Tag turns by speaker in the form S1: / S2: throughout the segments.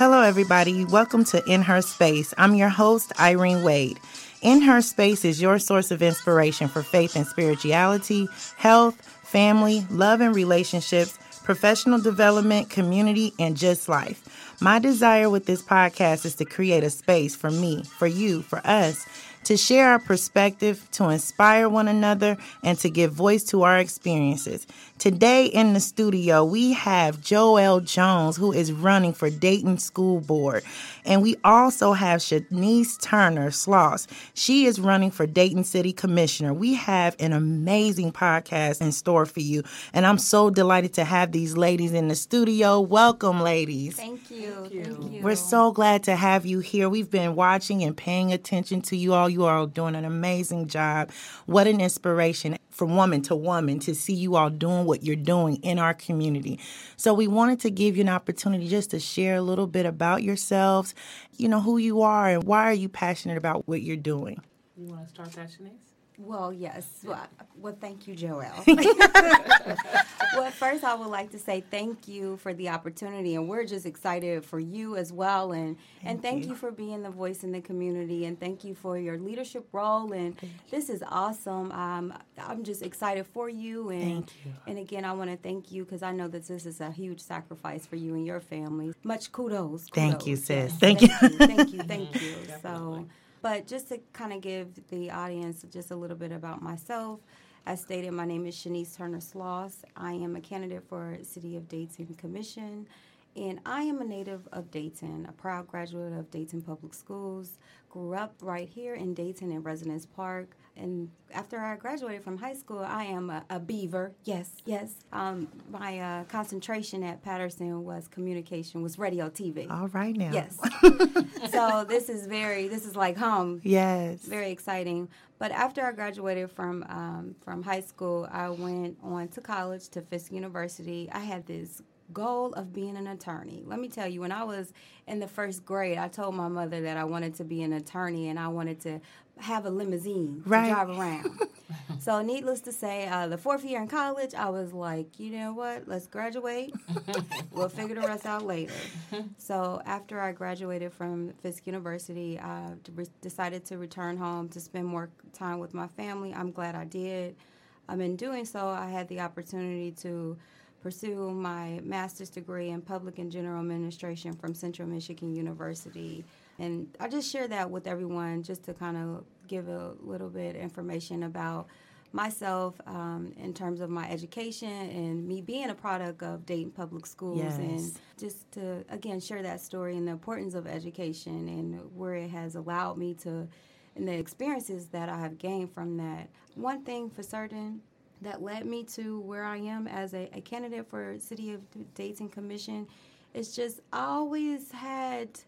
S1: Hello, everybody. Welcome to In Her Space. I'm your host, Irene Wade. In Her Space is your source of inspiration for faith and spirituality, health, family, love and relationships, professional development, community, and just life. My desire with this podcast is to create a space for me, for you, for us to share our perspective, to inspire one another, and to give voice to our experiences. Today in the studio, we have Joelle Jones, who is running for Dayton School Board. And we also have Shanice Turner Sloss. She is running for Dayton City Commissioner. We have an amazing podcast in store for you. And I'm so delighted to have these ladies in the studio. Welcome, ladies.
S2: Thank you. Thank you. Thank you.
S1: We're so glad to have you here. We've been watching and paying attention to you all. You are doing an amazing job. What an inspiration from woman to woman to see you all doing what you're doing in our community. So we wanted to give you an opportunity just to share a little bit about yourselves, you know, who you are and why are you passionate about what you're doing.
S3: You want to start that, Shanice?
S2: Well, yes. Well, well thank you, Joelle. well, first, I would like to say thank you for the opportunity, and we're just excited for you as well, and thank and thank you. you. for being the voice in the community, and thank you for your leadership role. And this is awesome. Um, I'm just excited for you, and
S1: you.
S2: and again, I want to thank you because I know that this is a huge sacrifice for you and your family. Much kudos. kudos.
S1: Thank you, sis.
S2: Yes.
S1: Thank,
S2: thank
S1: you.
S2: you. Thank you. Thank you. So. But just to kind of give the audience just a little bit about myself, as stated, my name is Shanice Turner Sloss. I am a candidate for City of Dayton Commission, and I am a native of Dayton, a proud graduate of Dayton Public Schools. Grew up right here in Dayton in Residence Park. And after I graduated from high school, I am a, a beaver. Yes, yes. Um, my uh, concentration at Patterson was communication, was radio, TV.
S1: All right now.
S2: Yes. so this is very, this is like home.
S1: Yes.
S2: Very exciting. But after I graduated from um, from high school, I went on to college to Fisk University. I had this goal of being an attorney. Let me tell you, when I was in the first grade, I told my mother that I wanted to be an attorney and I wanted to have a limousine
S1: right.
S2: to drive around. so, needless to say, uh, the fourth year in college, I was like, you know what? Let's graduate. we'll figure the rest out later. so, after I graduated from Fisk University, I decided to return home to spend more time with my family. I'm glad I did. Um, in doing so, I had the opportunity to pursue my master's degree in public and general administration from Central Michigan University. And I just share that with everyone just to kind of give a little bit information about myself um, in terms of my education and me being a product of Dayton Public Schools
S1: yes.
S2: and just to again share that story and the importance of education and where it has allowed me to and the experiences that I have gained from that. One thing for certain that led me to where I am as a, a candidate for City of Dayton Commission It's just I always had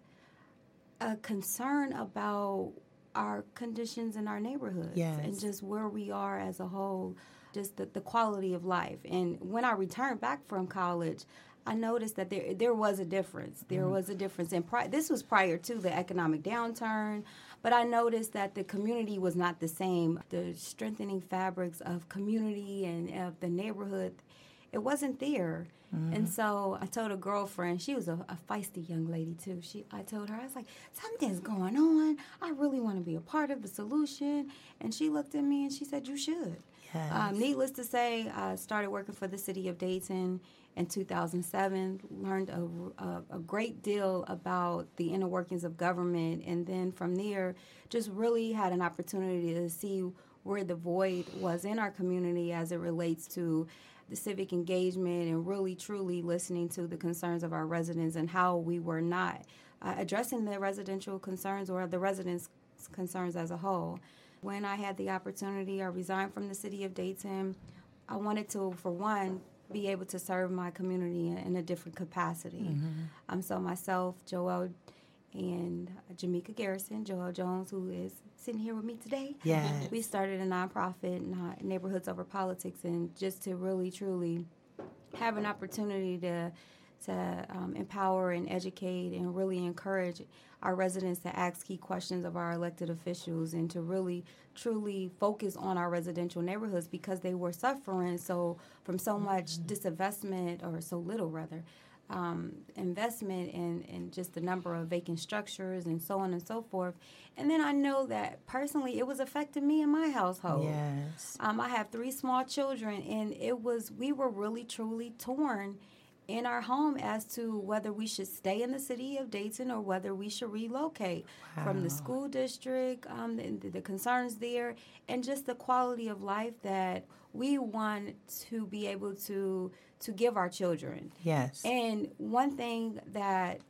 S2: a concern about our conditions in our neighborhoods
S1: yes.
S2: and just where we are as a whole, just the, the quality of life. And when I returned back from college, I noticed that there there was a difference. There mm-hmm. was a difference, and pri- this was prior to the economic downturn. But I noticed that the community was not the same. The strengthening fabrics of community and of the neighborhood, it wasn't there. Mm-hmm. And so I told a girlfriend, she was a, a, feisty young lady too. She, I told her, I was like, something's going on. I really want to be a part of the solution. And she looked at me and she said, you should.
S1: Yes.
S2: Um, needless to say, I started working for the city of Dayton in 2007. Learned a, a, a, great deal about the inner workings of government, and then from there, just really had an opportunity to see where the void was in our community as it relates to the civic engagement and really truly listening to the concerns of our residents and how we were not uh, addressing the residential concerns or the residents' concerns as a whole. When I had the opportunity, I resigned from the city of Dayton. I wanted to, for one, be able to serve my community in a different capacity. Mm-hmm. Um, so myself, Joelle, and Jamaica Garrison, Joelle Jones, who is sitting here with me today.
S1: Yes.
S2: We started a nonprofit, Neighborhoods Over Politics, and just to really, truly have an opportunity to to um, empower and educate and really encourage our residents to ask key questions of our elected officials and to really truly focus on our residential neighborhoods because they were suffering so from so much mm-hmm. disinvestment or so little rather um, investment and, and just the number of vacant structures and so on and so forth. And then I know that personally it was affecting me and my household.
S1: Yes.
S2: Um, I have three small children, and it was, we were really truly torn in our home as to whether we should stay in the city of Dayton or whether we should relocate from the school district, um, the, the concerns there, and just the quality of life that we want to be able to to give our children.
S1: Yes.
S2: And one thing that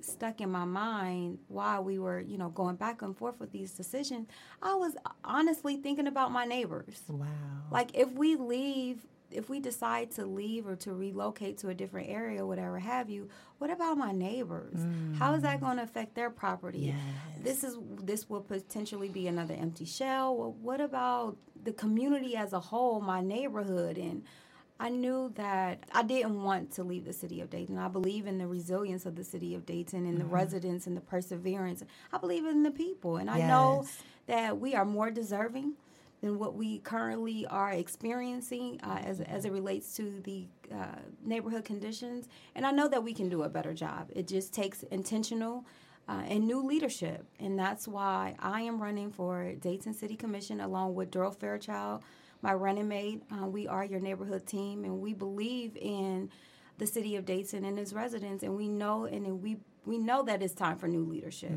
S2: stuck in my mind while we were, you know, going back and forth with these decisions, I was honestly thinking about my neighbors.
S1: wow.
S2: Like if we leave, if we decide to leave or to relocate to a different area, whatever have you, what about my neighbors? How is that mm. going to affect their property?
S1: Yes.
S2: This is this will potentially be another empty shell. Well, what about the community as a whole, my neighborhood and I knew that I didn't want to leave the city of Dayton. I believe in the resilience of the city of Dayton and the mm-hmm. residents and the perseverance. I believe in the people. And I know that we are more deserving than what we currently are experiencing uh, as, as it relates to the uh, neighborhood conditions. And I know that we can do a better job. It just takes intentional uh, and new leadership. And that's why I am running for Dayton City Commission along with Darryl Fairchild, my running mate. Uh, we are your neighborhood team, and we believe in the city of Dayton and its residents. And we know, and we we know that it's time for new leadership,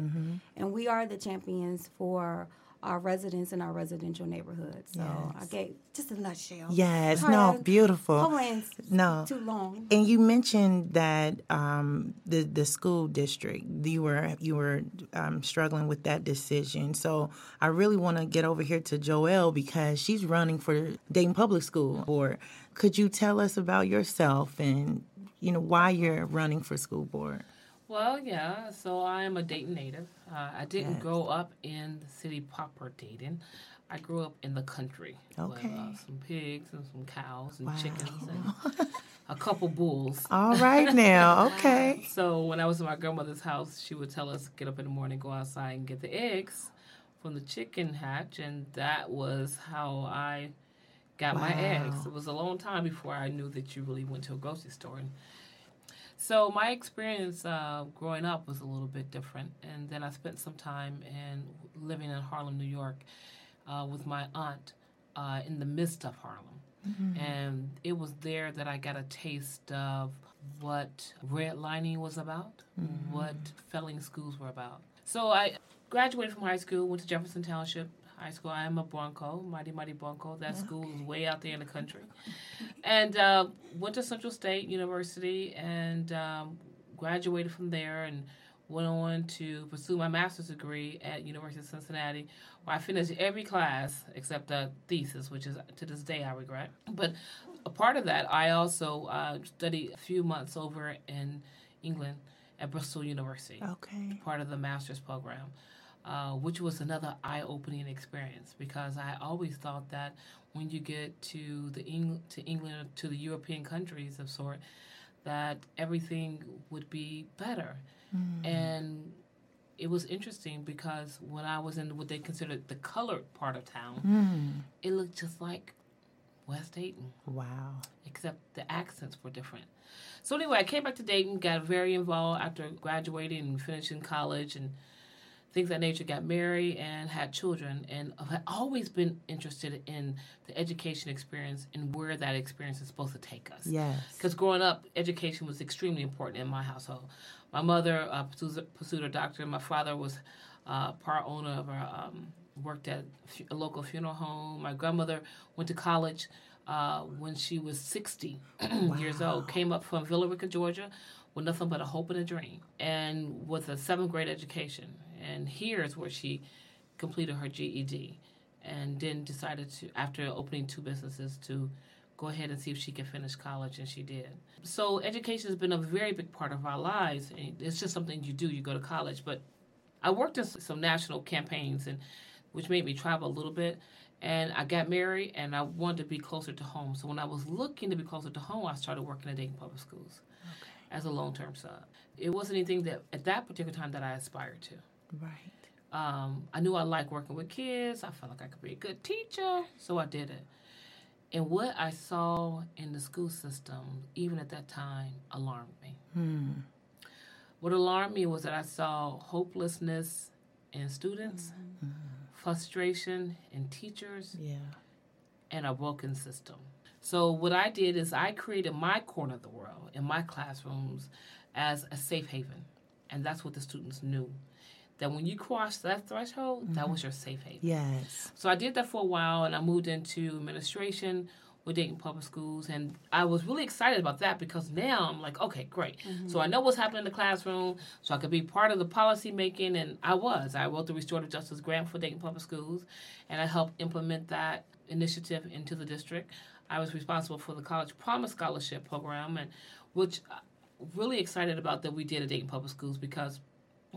S2: and we are the champions for our residents in our residential neighborhoods. So I
S1: Yes.
S2: gave just a nutshell.
S1: Yes.
S2: Sorry,
S1: No. Beautiful.
S2: It's
S1: No.
S2: too long.
S1: And you mentioned that um, the the school district you were you were um, struggling with that decision. So I really want to get over here to Joelle because she's running for Dayton Public School Board. Could you tell us about yourself and you know why you're running for school board?
S3: Well, yeah. So I am a Dayton native. Uh, I didn't
S1: Yes.
S3: grow up in the city proper Dayton. I grew up in the country with
S1: Okay.
S3: uh, some pigs and some cows and
S1: Wow.
S3: chickens and a couple bulls.
S1: All right now, okay.
S3: So when I was in my grandmother's house, she would tell us get up in the morning, go outside and get the eggs from the chicken hatch, and that was how I got my eggs. It was a long time before I knew that you really went to a grocery store. And so my experience uh, growing up was a little bit different, and then I spent some time in living in Harlem, New York, uh, with my aunt uh, in the midst of Harlem. And it was there that I got a taste of what redlining was about, what felling schools were about. So I graduated from high school, went to Jefferson Township High School. I am a Bronco, Mighty Mighty Bronco. That school is way out there in the country. And uh, went to Central State University and um, graduated from there and went on to pursue my master's degree at University of Cincinnati, where I finished every class except the thesis, which is to this day I regret. But a part of that, I also uh, studied a few months over in England at Bristol University
S1: Okay.
S3: part of the master's program, uh, which was another eye-opening experience because I always thought that when you get to the Eng- to England to the European countries of sort, that everything would be better, and it was interesting because when I was in what they considered the colored part of town,
S1: Mm.
S3: it looked just like West Dayton
S1: Wow.
S3: except the accents were different. So anyway, I came back to Dayton, got very involved after graduating and finishing college and things that nature. Got married and had children, and I've always been interested in the education experience and where that experience is supposed to take us.
S1: Yes.
S3: Because growing up, education was extremely important in my household. My mother uh, pursued, pursued a doctorate. My father was uh, part owner of a um, worked at a local funeral home. My grandmother went to college uh, when she was 60 years old. Came up from Villa Rica, Georgia, with nothing but a hope and a dream, and with a seventh grade education. And here is where she completed her GED, and then decided to, after opening two businesses, to go ahead and see if she could finish college, and she did. So education has been a very big part of our lives. and It's just something you do. You go to college, but I worked in some national campaigns, and which made me travel a little bit. And I got married, and I wanted to be closer to home. So when I was looking to be closer to home, I started working at Dayton Public Schools as a long-term sub. It wasn't anything that at that particular time that I aspired to.
S1: Right.
S3: Um, I knew I liked working with kids. I felt like I could be a good teacher, so I did it. And what I saw in the school system, even at that time, alarmed me.
S1: Hmm.
S3: What alarmed me was that I saw hopelessness in students, frustration in teachers,
S1: Yeah.
S3: and a broken system. So what I did is I created my corner of the world in my classrooms as a safe haven. And that's what the students knew. That when you crossed that threshold, that mm-hmm. was your safe haven.
S1: Yes.
S3: So I did that for a while and I moved into administration with Dayton Public Schools and I was really excited about that because now I'm like, okay, great. Mm-hmm. So I know what's happening in the classroom, so I could be part of the policy making and I was. I wrote the Restorative Justice Grant for Dayton Public Schools and I helped implement that initiative into the district. I was responsible for the College Promise Scholarship program and which I'm really excited about that we did at Dayton Public Schools because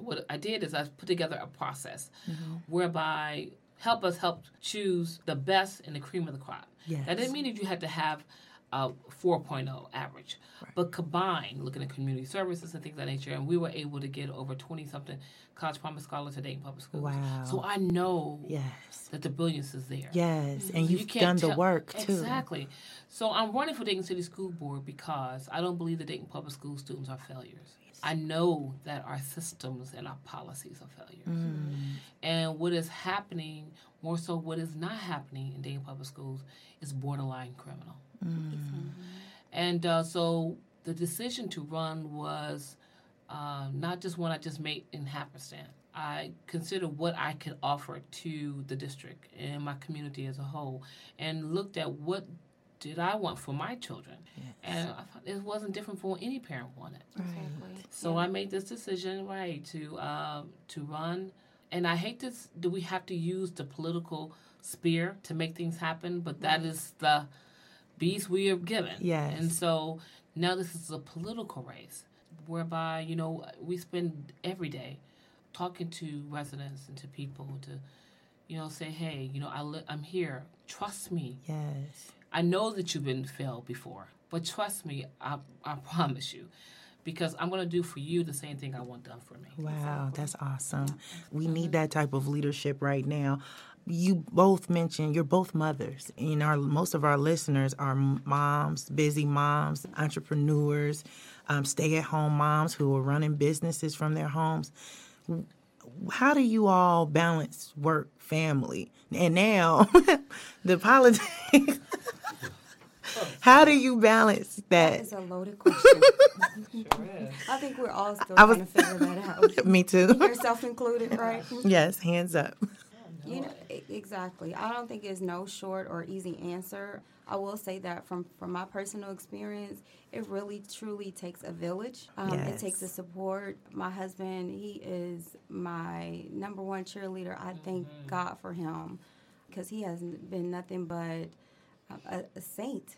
S3: what I did is I put together a process mm-hmm. whereby help us help choose the best and the cream of the crop.
S1: Yes.
S3: That didn't mean that you had to have a 4.0 average, but combine looking at community services and things of that nature, and we were able to get over 20 something college promise scholars at Dayton Public Schools.
S1: Wow.
S3: So I know
S1: Yes.
S3: that the brilliance is there.
S1: Yes. And
S3: You
S1: you've
S3: can't
S1: done the work too.
S3: Exactly. So I'm running for Dayton City School Board because I don't believe the Dayton Public School students are failures. I know that our systems and our policies are failures.
S1: Mm.
S3: And what is happening, more so what is not happening in Dayton Public Schools, is borderline criminal. And uh, so the decision to run was uh, not just one I just made in happenstance. I considered what I could offer to the district and my community as a whole, and looked at what did I want for my children, and I thought it wasn't different from what any parent wanted.
S2: Exactly.
S3: So I made this decision, right, to uh, to run. And I hate this Do we have to use the political spear to make things happen, but that is the beast we are given.
S1: Yes.
S3: And so now this is a political race whereby, you know, we spend every day talking to residents and to people to, you know, say, hey, you know, I li- I'm here. Trust me.
S1: Yes.
S3: I know that you've been failed before, but trust me, I, I promise you, because I'm going to do for you the same thing I want done for me.
S1: Wow, that's awesome. We need that type of leadership right now. You both mentioned you're both mothers, and our most of our listeners are moms, busy moms, entrepreneurs, um, stay-at-home moms who are running businesses from their homes. How do you all balance work, family, and now the politics? How do you balance that?
S2: It's a loaded question.
S3: Sure is.
S2: I think we're all still
S1: I was-
S2: trying to figure that out.
S1: Me too.
S2: Yourself included, right?
S1: Yes, hands up.
S2: You know, exactly. I don't think there's no short or easy answer. I will say that from from my personal experience, it really truly takes a village. Um, It takes a support. My husband, he is my number one cheerleader. I thank God for him because he has been nothing but a, a saint.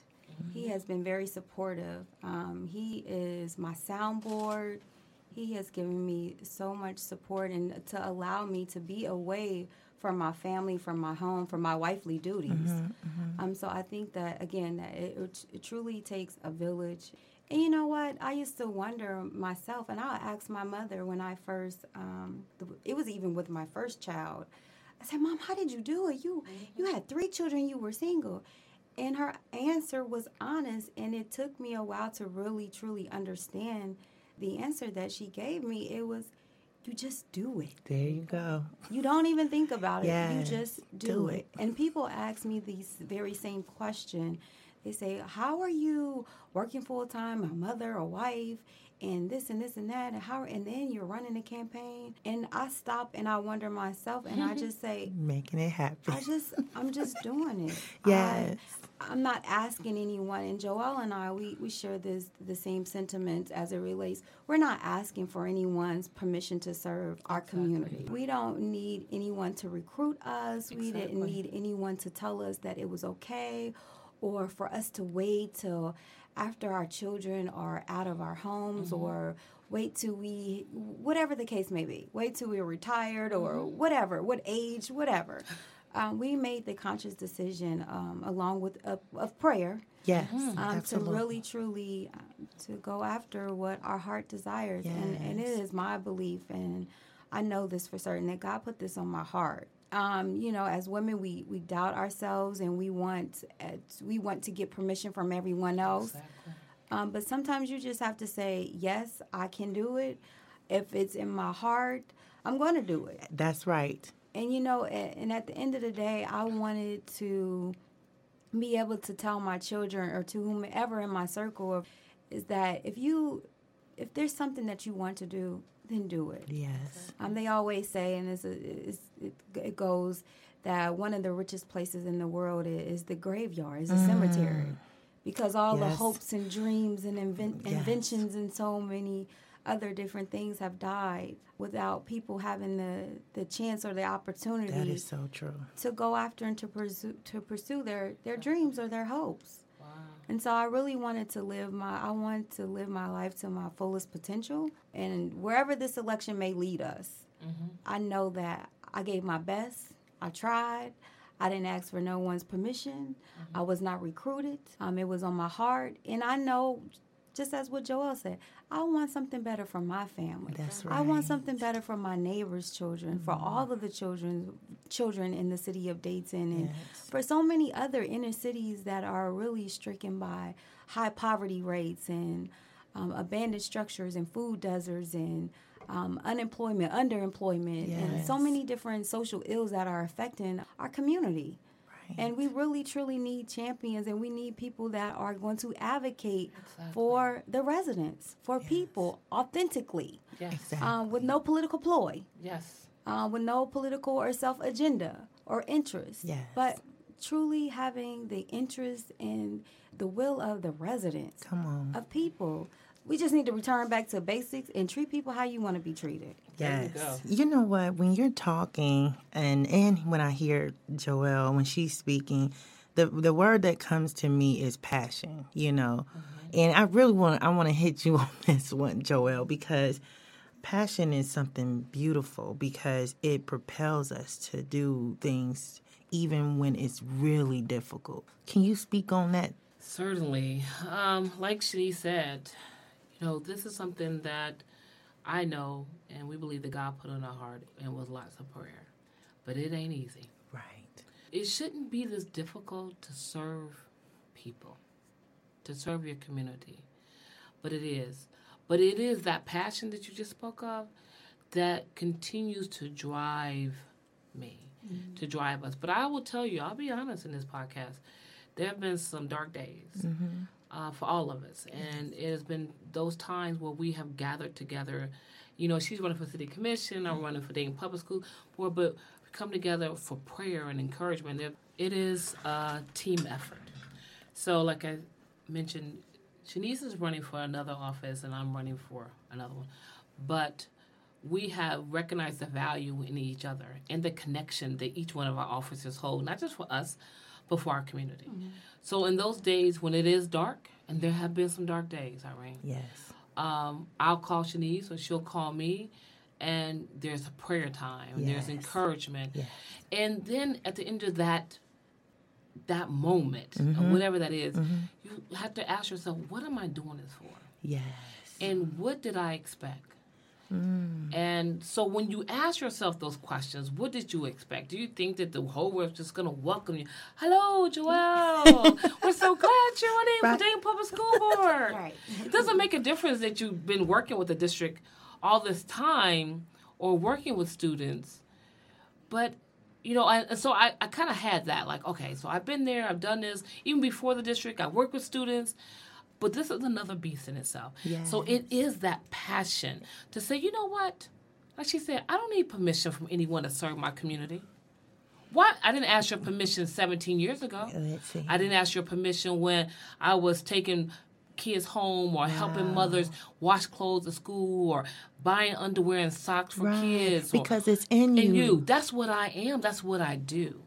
S2: He has been very supportive. Um, he is my soundboard. He has given me so much support and to allow me to be away from my family, from my home, from my wifely duties. Um, so I think that again, that it, it, it truly takes a village. And you know what? I used to wonder myself, and I asked my mother when I first. Um, it was even with my first child. I said, "Mom, how did you do it? You you had three children. You were single." And her answer was honest, and it took me a while to really truly understand the answer that she gave me. It was, "You just do it."
S1: There you go.
S2: You don't even think about it. You just do,
S1: do
S2: it.
S1: it.
S2: And people ask me these very same question. They say, "How are you working full time, a mother, a wife, and this and this and that, and how?" And then you're running a campaign. And I stop and I wonder myself, and I just say,
S1: Making it happen.
S2: I just, I'm just doing it.
S1: Yes.
S2: I'm not asking anyone. And Joelle and I, we, we share this the same sentiments as it relates. We're not asking for anyone's permission to serve our community. We don't need anyone to recruit us. We didn't need anyone to tell us that it was okay, or for us to wait till after our children are out of our homes, mm-hmm. or wait till we, whatever the case may be, wait till we're retired or mm-hmm. whatever, what age, whatever. Um, we made the conscious decision, um, along with a, of prayer,
S1: Yes,
S2: um, to really, truly, um, to go after what our heart desires, and and it
S1: Yes.
S2: is my belief, and I know this for certain that God put this on my heart um, you know, as women, we we doubt ourselves and we want uh, we want to get permission from everyone else.
S3: Exactly.
S2: Um, but sometimes you just have to say, yes, I can do it. If it's in my heart, I'm going to do it.
S1: That's right.
S2: And you know, and at the end of the day, I wanted to be able to tell my children or to whomever in my circle is that if you if there's something that you want to do, then do it.
S1: Yes.
S2: Um, they always say, and it's, a, it's it, it goes that one of the richest places in the world is, the graveyard, is the cemetery, because all the
S1: Mm.
S2: Hopes and dreams and inven-
S1: Yes.
S2: inventions and so many other different things have died without people having the, the chance or the opportunity
S1: That is so true.
S2: to go after and to pursue to pursue their their dreams or their hopes.
S3: Wow.
S2: And so I really wanted to live my I want to live my life to my fullest potential and wherever this election may lead us. I know that I gave my best. I tried. I didn't ask for no one's permission. I was not recruited. Um, it was on my heart, and I know, just as what Joelle said, I want something better for my family.
S1: That's right.
S2: I want something better for my neighbors' children, for all of the children, children in the city of Dayton, and
S1: Yes.
S2: for so many other inner cities that are really stricken by high poverty rates and um, abandoned structures and food deserts and um, unemployment, underemployment, and so many different social ills that are affecting our community.
S1: Right.
S2: And we really truly need champions and we need people that are going to advocate
S3: Exactly.
S2: for the residents, for people authentically,
S3: Yes.
S1: Exactly.
S2: um, with no political ploy
S3: Yes.
S2: uh, with no political or self agenda or interest.
S1: Yes.
S2: But truly having the interest and the will of the residents,
S1: Come on.
S2: of people. We just need to return back to basics and treat people how you want to be treated.
S3: There you
S1: Yes. You know what? When you're talking and and when I hear Joelle when she's speaking, the the word that comes to me is passion, you know. And I really want I want to hit you on this one, Joelle, because passion is something beautiful because it propels us to do things even when it's really difficult. Can you speak on that?
S3: Certainly. Um, like she said, know, this is something that I know and we believe that God put on our heart and was lots of prayer. But it ain't easy.
S1: Right.
S3: It shouldn't be this difficult to serve people, to serve your community. But it is. But it is that passion that you just spoke of that continues to drive me, mm-hmm. to drive us. But I will tell you, I'll be honest in this podcast, there have been some dark days mm-hmm. Uh, for all of us. And it has been those times where we have gathered together. You know, she's running for city commission, I'm running for Dayton Public School Board, but we come together for prayer and encouragement. It- It is a team effort. So, like I mentioned, Shanice is running for another office, and I'm running for another one. But we have recognized the value in each other and the connection that each one of our officers hold, not just for us, but for our community. So, in those days when it is dark, and there have been some dark days, Irene,
S1: Yes.
S3: um, I'll call Shanice or she'll call me, and there's a prayer time, and there's encouragement,
S1: Yes.
S3: and then at the end of that that moment,
S1: Mm-hmm.
S3: whatever that is, you have to ask yourself, what am I doing this for?
S1: Yes.
S3: And what did I expect?
S1: Mm.
S3: And so when you ask yourself those questions, what did you expect? Do you think that the whole world's just going to welcome you? Hello, Joelle. We're so glad you're running
S1: Right.
S3: for Dayton Public School Board.
S2: Right.
S3: It doesn't make a difference that you've been working with the district all this time or working with students. But, you know, I, so I, I kind of had that like, okay, so I've been there, I've done this. Even before the district, I worked with students. But this is another beast in itself. So it is that passion to say, you know what? Like she said, I don't need permission from anyone to serve my community. Why? I didn't ask your permission 17 years ago. I didn't ask your permission when I was taking kids home or helping mothers wash clothes at school or buying underwear and socks for
S1: Right.
S3: kids. or-
S1: Because it's in
S3: in
S1: you.
S3: you. That's what I am. That's what I do.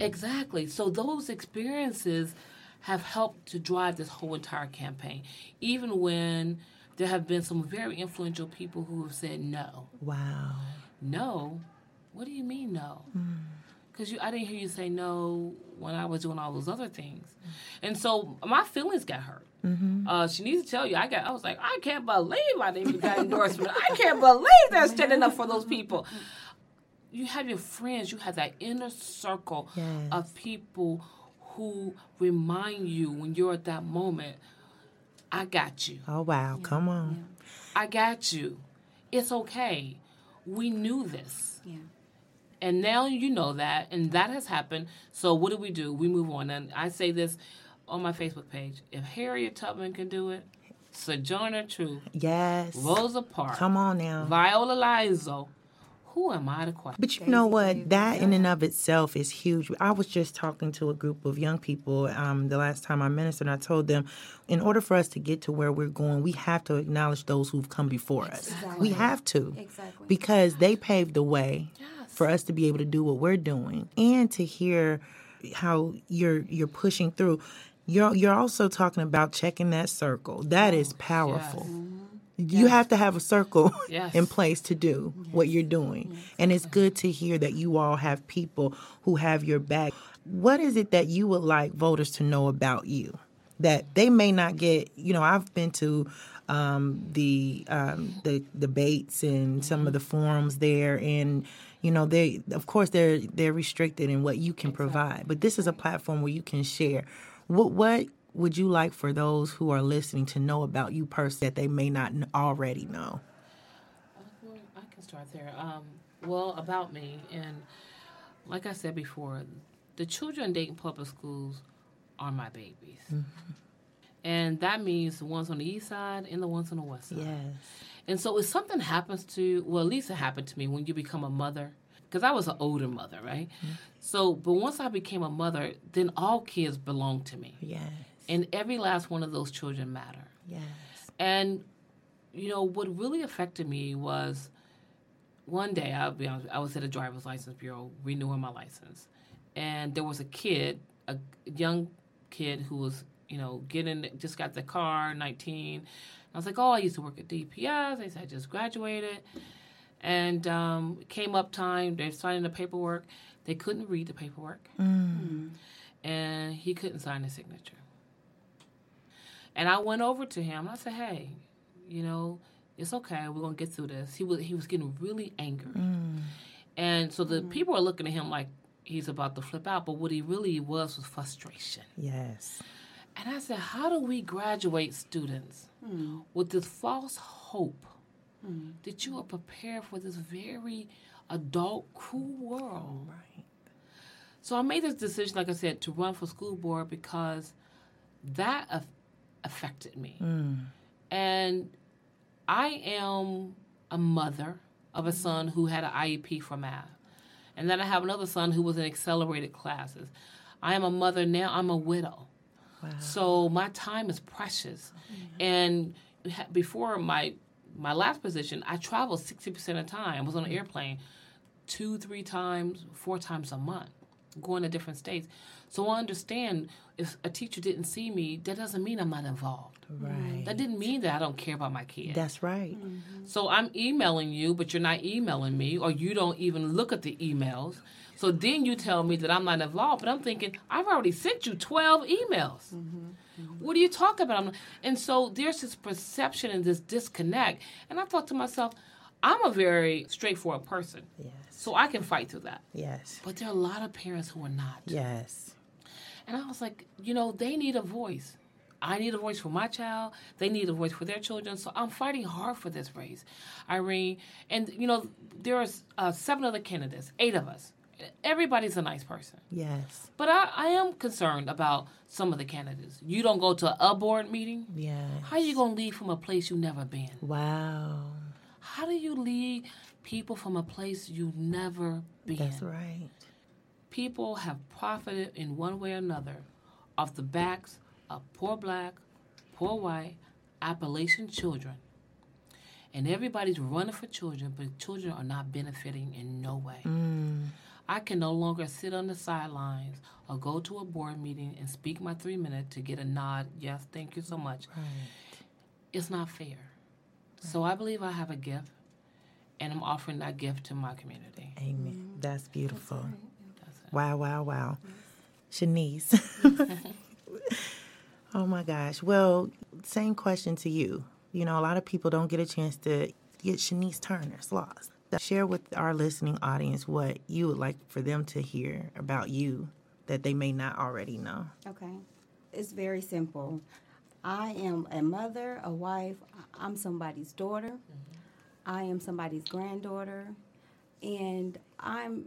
S3: Exactly. So those experiences have helped to drive this whole entire campaign, even when there have been some very influential people who have said no.
S1: Wow.
S3: No? What do you mean no? Because you, I didn't hear you say no when I was doing all those other things, and so my feelings got hurt. Uh, she needs to tell you. I got. I was like, I can't believe I didn't got endorsement. I can't believe they're standing up for those people. you have your friends, you have that inner circle
S1: Yes.
S3: of people who remind you when you're at that moment, I got you.
S1: Oh wow, come on.
S3: I got you. It's okay. We knew this.
S2: Yeah.
S3: And now you know that, and that has happened. So what do we do? We move on. And I say this on my Facebook page: If Harriet Tubman can do it, Sojourner Truth,
S1: Yes.
S3: Rosa Parks,
S1: Come on now.
S3: Viola Liuzzo, who am I to question?
S1: But you know what?
S2: Davis,
S1: That in and of itself is huge. I was just talking to a group of young people um, the last time I ministered, and I told them, in order for us to get to where we're going, we have to acknowledge those who've come before us. We have to.
S2: Exactly.
S1: Because they paved the way for us to be able to do what we're doing and to hear how you're you're pushing through. You're you're also talking about checking that circle. That is powerful. You have to have a circle
S3: Yes.
S1: in place to do what you're doing. And it's good to hear that you all have people who have your back. What is it that you would like voters to know about you that they may not get? You know, I've been to um, the um, the debates and some of the forums there, and you know, they of course they're they're restricted in what you can provide, but this is a platform where you can share. What what would you like for those who are listening to know about you personally that they may not already know?
S3: Well, I can start there. Um, well, about me, and like I said before, the children in Dayton Public Schools are my babies. And that means the ones on the east side and the ones on the west side.
S1: Yes.
S3: And so if something happens to, well, at least it happened to me when you become a mother, because I was an older mother, right? So, but once I became a mother, then all kids belong to me.
S1: Yes.
S3: And every last one of those children matter.
S1: Yes.
S3: And you know what really affected me was one day I'll be honest, I was at a driver's license bureau renewing my license, and there was a kid, a young kid who was you know getting just got the car, nineteen. I was like, oh, I used to work at DPS. They said I just graduated, and um, came up time. They're signing the paperwork. They couldn't read the paperwork, and he couldn't sign the signature. And I went over to him. I said, "Hey, you know, it's okay. We're gonna get through this." He was he was getting really angry, mm. and so the mm-hmm. people are looking at him like he's about to flip out. But what he really was was frustration.
S1: Yes.
S3: And I said, "How do we graduate students hmm. with this false hope hmm. that you are prepared for this very adult, cruel world?"
S1: Right.
S3: So I made this decision, like I said, to run for school board because that af- affected me. Mm. And I am a mother of a son who had an IEP for math. And then I have another son who was in accelerated classes. I am a mother now, I'm a widow. So my time is precious. Mm. And before my my last position, I traveled 60% of the time. I was on an mm. airplane two, three times, four times a month, going to different states. So I understand if a teacher didn't see me, that doesn't mean I'm not involved.
S1: Right.
S3: That didn't mean that I don't care about my kid.
S1: That's right. Mm-hmm.
S3: So I'm emailing you, but you're not emailing me, or you don't even look at the emails. So then you tell me that I'm not involved, but I'm thinking, I've already sent you 12 emails. Mm-hmm. Mm-hmm. What are you talking about? I'm And so there's this perception and this disconnect. And I thought to myself, I'm a very straightforward person,
S1: Yes.
S3: so I can fight through that.
S1: Yes.
S3: But there are a lot of parents who are not.
S1: Yes.
S3: And I was like, you know, they need a voice. I need a voice for my child. They need a voice for their children. So I'm fighting hard for this race, Irene. And you know, there are uh, seven other candidates, eight of us. Everybody's a nice person,
S1: Yes.
S3: but I, I am concerned about some of the candidates. You don't go to a board meeting.
S1: Yeah.
S3: How you gonna leave from a place you never been?
S1: Wow.
S3: How do you lead people from a place you've never been?
S1: That's right.
S3: People have profited in one way or another off the backs of poor black, poor white, Appalachian children. And everybody's running for children, but children are not benefiting in no way. Mm. I can no longer sit on the sidelines or go to a board meeting and speak my three minutes to get a nod. Yes, thank you so much. It's not fair. So I believe I have a gift, and I'm offering that gift to my community.
S1: Amen. That's beautiful.
S3: That's it.
S1: Wow, wow, wow. Shanice. oh my gosh. Well, same question to you. You know, a lot of people don't get a chance to get Shanice Turner Sloss. Share with our listening audience what you would like for them to hear about you that they may not already know.
S2: Okay. It's very simple. I am a mother, a wife. I'm somebody's daughter. Mm-hmm. I am somebody's granddaughter. And I'm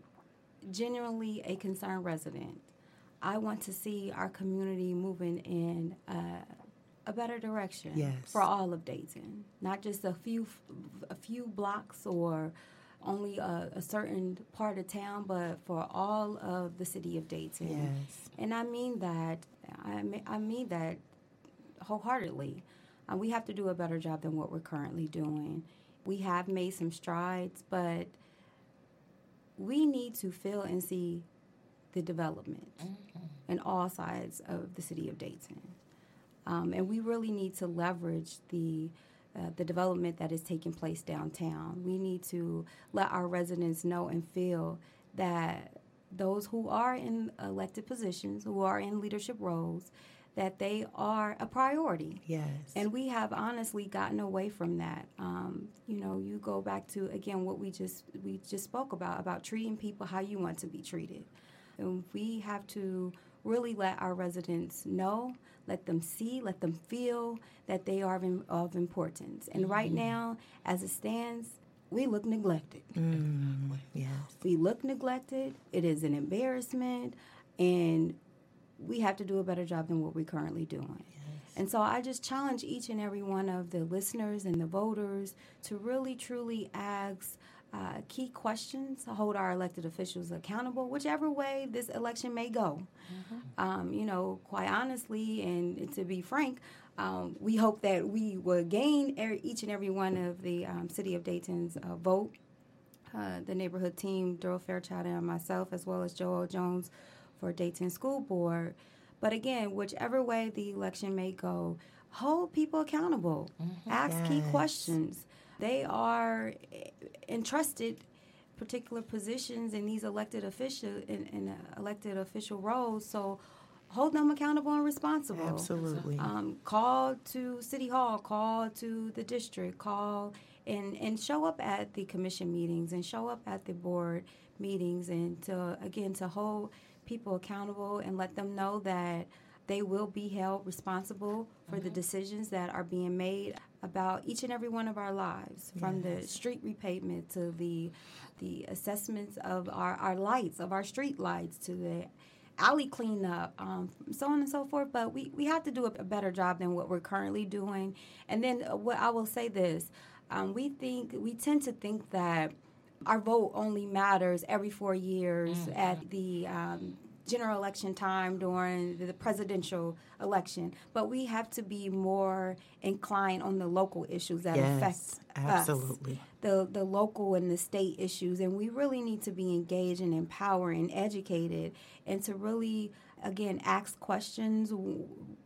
S2: genuinely a concerned resident. I want to see our community moving in uh, a better direction
S1: Yes.
S2: for all of Dayton, not just a few a few blocks or only a, a certain part of town, but for all of the city of Dayton.
S1: Yes.
S2: And I mean that. I mean, I mean that wholeheartedly. Uh, we have to do a better job than what we're currently doing. We have made some strides, but we need to feel and see the development in all sides of the city of Dayton. Um, and we really need to leverage the uh, the development that is taking place downtown. We need to let our residents know and feel that those who are in elected positions, who are in leadership roles, that they are a priority.
S1: Yes.
S2: And we have honestly gotten away from that. Um, you know, you go back to again what we just we just spoke about about treating people how you want to be treated, and we have to really let our residents know, let them see, let them feel that they are of, importance. And right now, as it stands, we look neglected.
S1: Mm, yes.
S2: We look neglected. It is an embarrassment, and we have to do a better job than what we're currently doing. And so I just challenge each and every one of the listeners and the voters to really, truly ask uh, key questions, hold our elected officials accountable, whichever way this election may go. Um, you know, quite honestly, and to be frank, um, we hope that we will gain er- each and every one of the um, City of Dayton's uh, vote uh, the neighborhood team, Darryl Fairchild and myself, as well as Joelle Jones for Dayton School Board. But again, whichever way the election may go, hold people accountable. Ask key questions. They are entrusted particular positions in these elected official in, in elected official roles, so hold them accountable and responsible.
S1: Absolutely.
S2: Um, call to City Hall, call to the district, call and, and show up at the commission meetings and show up at the board meetings and to, again, to hold people accountable and let them know that they will be held responsible for the decisions that are being made about each and every one of our lives, from the street repavement to the the assessments of our, our lights, of our street lights, to the alley cleanup, um, so on and so forth. But we, we have to do a, a better job than what we're currently doing. And then uh, what I will say this, um, we think we tend to think that our vote only matters every four years at the um, general election time during the presidential election. But we have to be more inclined on the local issues that
S1: Yes,
S2: affect us
S1: absolutely.
S2: the the local and the state issues and we really need to be engaged and empowered and educated and to really again ask questions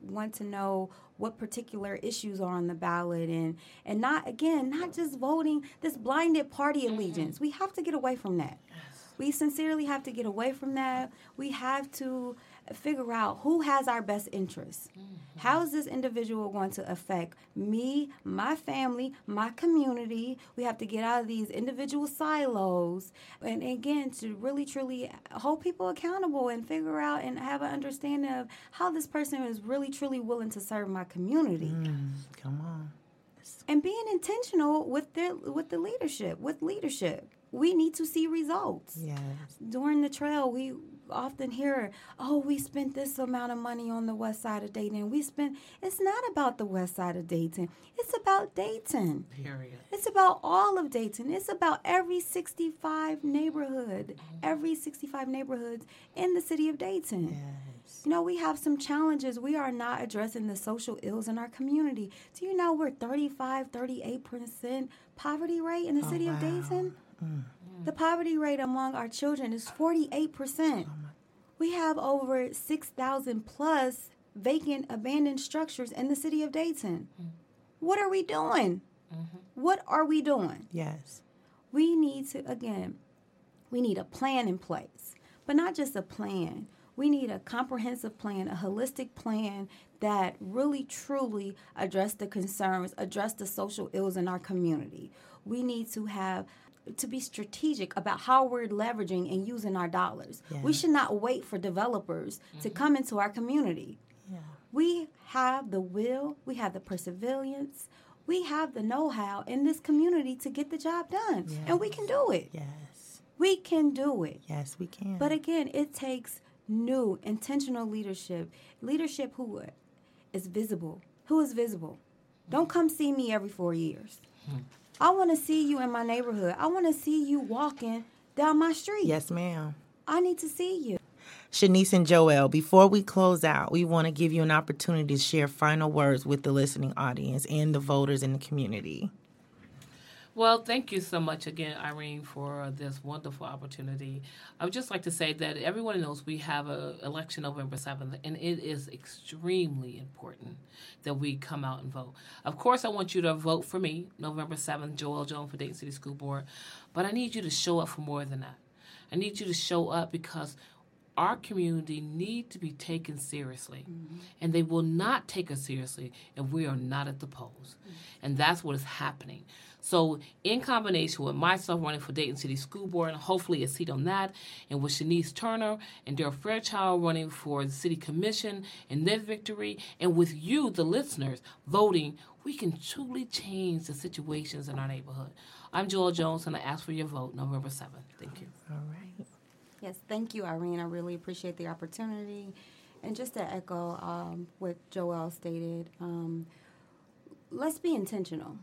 S2: want to know what particular issues are on the ballot and and not again not just voting this blinded party mm-hmm. allegiance. We have to get away from that. We sincerely have to get away from that. We have to figure out who has our best interests how is this individual going to affect me, my family, my community? We have to get out of these individual silos and again to really truly hold people accountable and figure out and have an understanding of how this person is really truly willing to serve my community
S1: Mm, come on.
S2: and being intentional with their with the leadership with leadership we need to see results
S1: Yes.
S2: during the trail, we often hear, "Oh, we spent this amount of money on the west side of Dayton. We spent." It's not about the west side of Dayton. It's about Dayton.
S3: Period.
S2: It's about all of Dayton. It's about every 65 neighborhood, mm-hmm. every 65 neighborhoods in the city of Dayton.
S1: Yes.
S2: You know, we have some challenges. We are not addressing the social ills in our community. Do you know we're 35, 38% poverty rate in the oh, city of
S1: wow.
S2: Dayton? Mm. The poverty rate among our children is 48%. We have over 6,000 plus vacant abandoned structures in the city of Dayton. Mm-hmm. What are we doing? Mm-hmm. What are we doing?
S1: Yes.
S2: we need to again we need a plan in place but not just a plan We need a comprehensive plan, a holistic plan that really truly address the concerns, address the social ills in our community. We need to have to be strategic about how we're leveraging and using our dollars.
S1: Yeah.
S2: We should not wait for developers to mm-hmm. come into our community.
S1: Yeah.
S2: We have the will, we have the perseverance, we have the know how in this community to get the job done. And we can do it.
S1: Yes.
S2: We can do it.
S1: Yes, we can.
S2: But again, it takes new, intentional leadership. Leadership who is visible. Who is visible? Don't mm. come see me every four years. Hmm. I want to see you in my neighborhood. I want to see you walking down my street.
S1: yes, ma'am.
S2: I need to see you.
S1: Shanice and Joelle, before we close out, we want to give you an opportunity to share final words with the listening audience and the voters in the community.
S3: Well, thank you so much again, Irene, for this wonderful opportunity. I would just like to say that everyone knows we have an election November 7th, and it is extremely important that we come out and vote. Of course, I want you to vote for me, November 7th, Joelle Jones for Dayton City School Board, but I need you to show up for more than that. I need you to show up because our community need to be taken seriously mm-hmm. and they will not take us seriously if we are not at the polls mm-hmm. and that's what is happening so in combination with myself running for dayton city school board and hopefully a seat on that and with shanice turner and darryl fairchild running for the city commission and their victory and with you the listeners voting we can truly change the situations in our neighborhood i'm joelle jones and i ask for your vote november 7th thank you
S1: All right.
S2: Yes, thank you, Irene. I really appreciate the opportunity. And just to echo um, what Joelle stated, um, let's be intentional.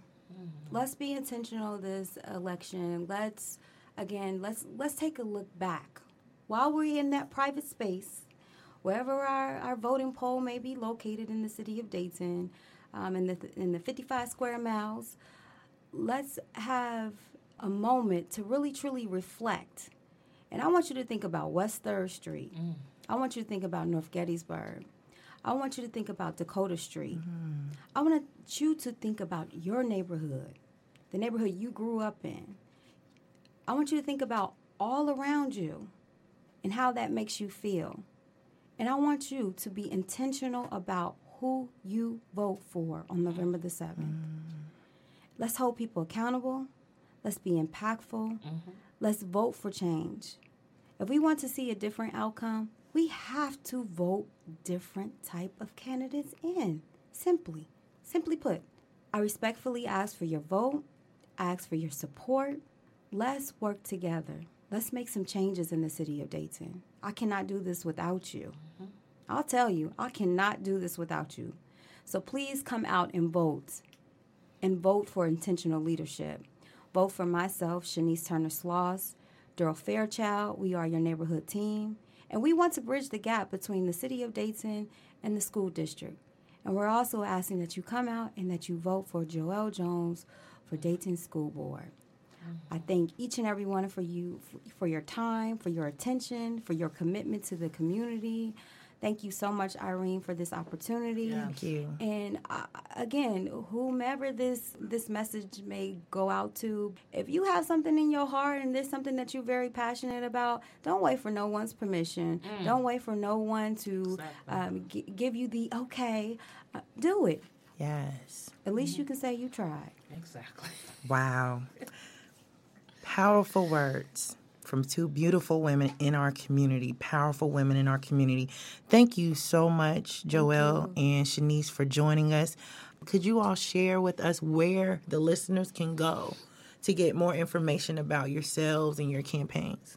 S2: Let's be intentional this election. Let's again, let's let's take a look back while we're in that private space, wherever our, our voting poll may be located in the city of Dayton, um, in the in the 55 square miles. Let's have a moment to really truly reflect and I want you to think about West Third Street. I want you to think about North Gettysburg. I want you to think about Dakota Street. Mm-hmm. I want you to think about your neighborhood, the neighborhood you grew up in. I want you to think about all around you and how that makes you feel. And I want you to be intentional about who you vote for on November the 7th. Mm-hmm. Let's hold people accountable. Let's be impactful. Mm-hmm. Let's vote for change. If we want to see a different outcome, we have to vote different type of candidates in. Simply, simply put, I respectfully ask for your vote. Ask for your support. Let's work together. Let's make some changes in the city of Dayton. I cannot do this without you. Mm-hmm. I'll tell you, I cannot do this without you. So please come out and vote and vote for intentional leadership. Vote for myself, Shanice Turner Sloss, Darryl Fairchild. We are your neighborhood team. And we want to bridge the gap between the city of Dayton and the school district. And we're also asking that you come out and that you vote for Joelle Jones for Dayton School Board. I thank each and every one for you for your time, for your attention, for your commitment to the community. Thank you so much, Irene, for this opportunity.
S1: Thank you.
S2: And uh, again, whomever this this message may go out to, if you have something in your heart and there's something that you're very passionate about, don't wait for no one's permission. Don't wait for no one to
S3: Exactly.
S2: um, g- give you the okay. Uh, do it.
S1: Yes.
S2: At least you can say you tried.
S3: exactly
S1: Wow. Powerful words from two beautiful women in our community, powerful women in our community. Thank you so much, Joelle and Shanice, for joining us. Could you all share with us where the listeners can go to get more information about yourselves and your campaigns?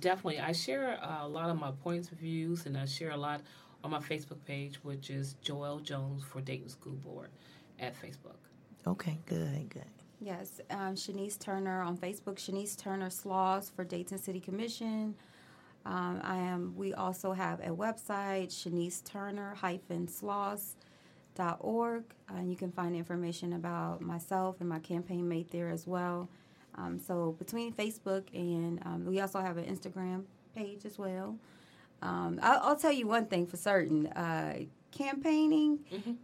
S3: Definitely. I share uh, a lot of my points of views and I share a lot on my Facebook page, which is Joelle Jones for Dayton School Board at Facebook.
S1: Okay, good, good.
S2: Yes, um, Shanice Turner on Facebook. Shanice Turner Sloss for Dayton City Commission. Um, I am. We also have a website, Shanice Turner hyphen Sloss.org. Uh, you can find information about myself and my campaign mate there as well. Um, so between Facebook and um, we also have an Instagram page as well. Um, I'll, I'll tell you one thing for certain. Uh, campaigning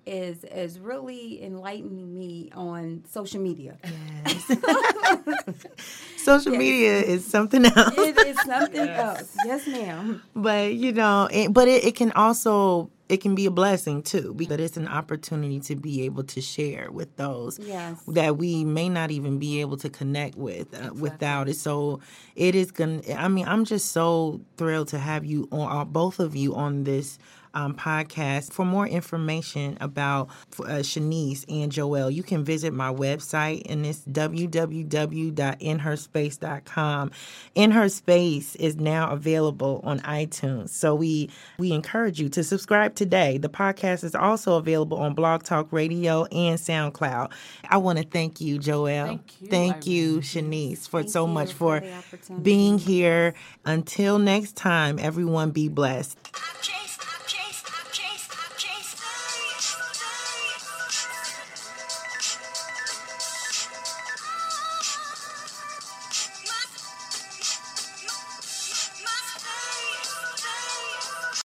S2: is is really enlightening me on social media.
S1: Yes. social
S2: Yes.
S1: media is something else.
S2: it is something else. Yes, ma'am.
S1: but you know, it, but it, it can also it can be a blessing too. But it's an opportunity to be able to share with those
S2: Yes.
S1: that we may not even be able to connect with uh, without it. So it is gonna. I mean, I'm just so thrilled to have you on, uh, both of you on this. Um, podcast. For more information about uh, Shanice and Joelle, you can visit my website, and it's www.inherspace.com. In Her Space is now available on iTunes, so we we encourage you to subscribe today. The podcast is also available on Blog Talk Radio and SoundCloud. I want to thank you, Joelle.
S3: Thank you,
S1: Thank you, Shanice, for
S2: Thank
S1: so much
S2: for
S1: for being here. Until next time, everyone be blessed.
S4: I can't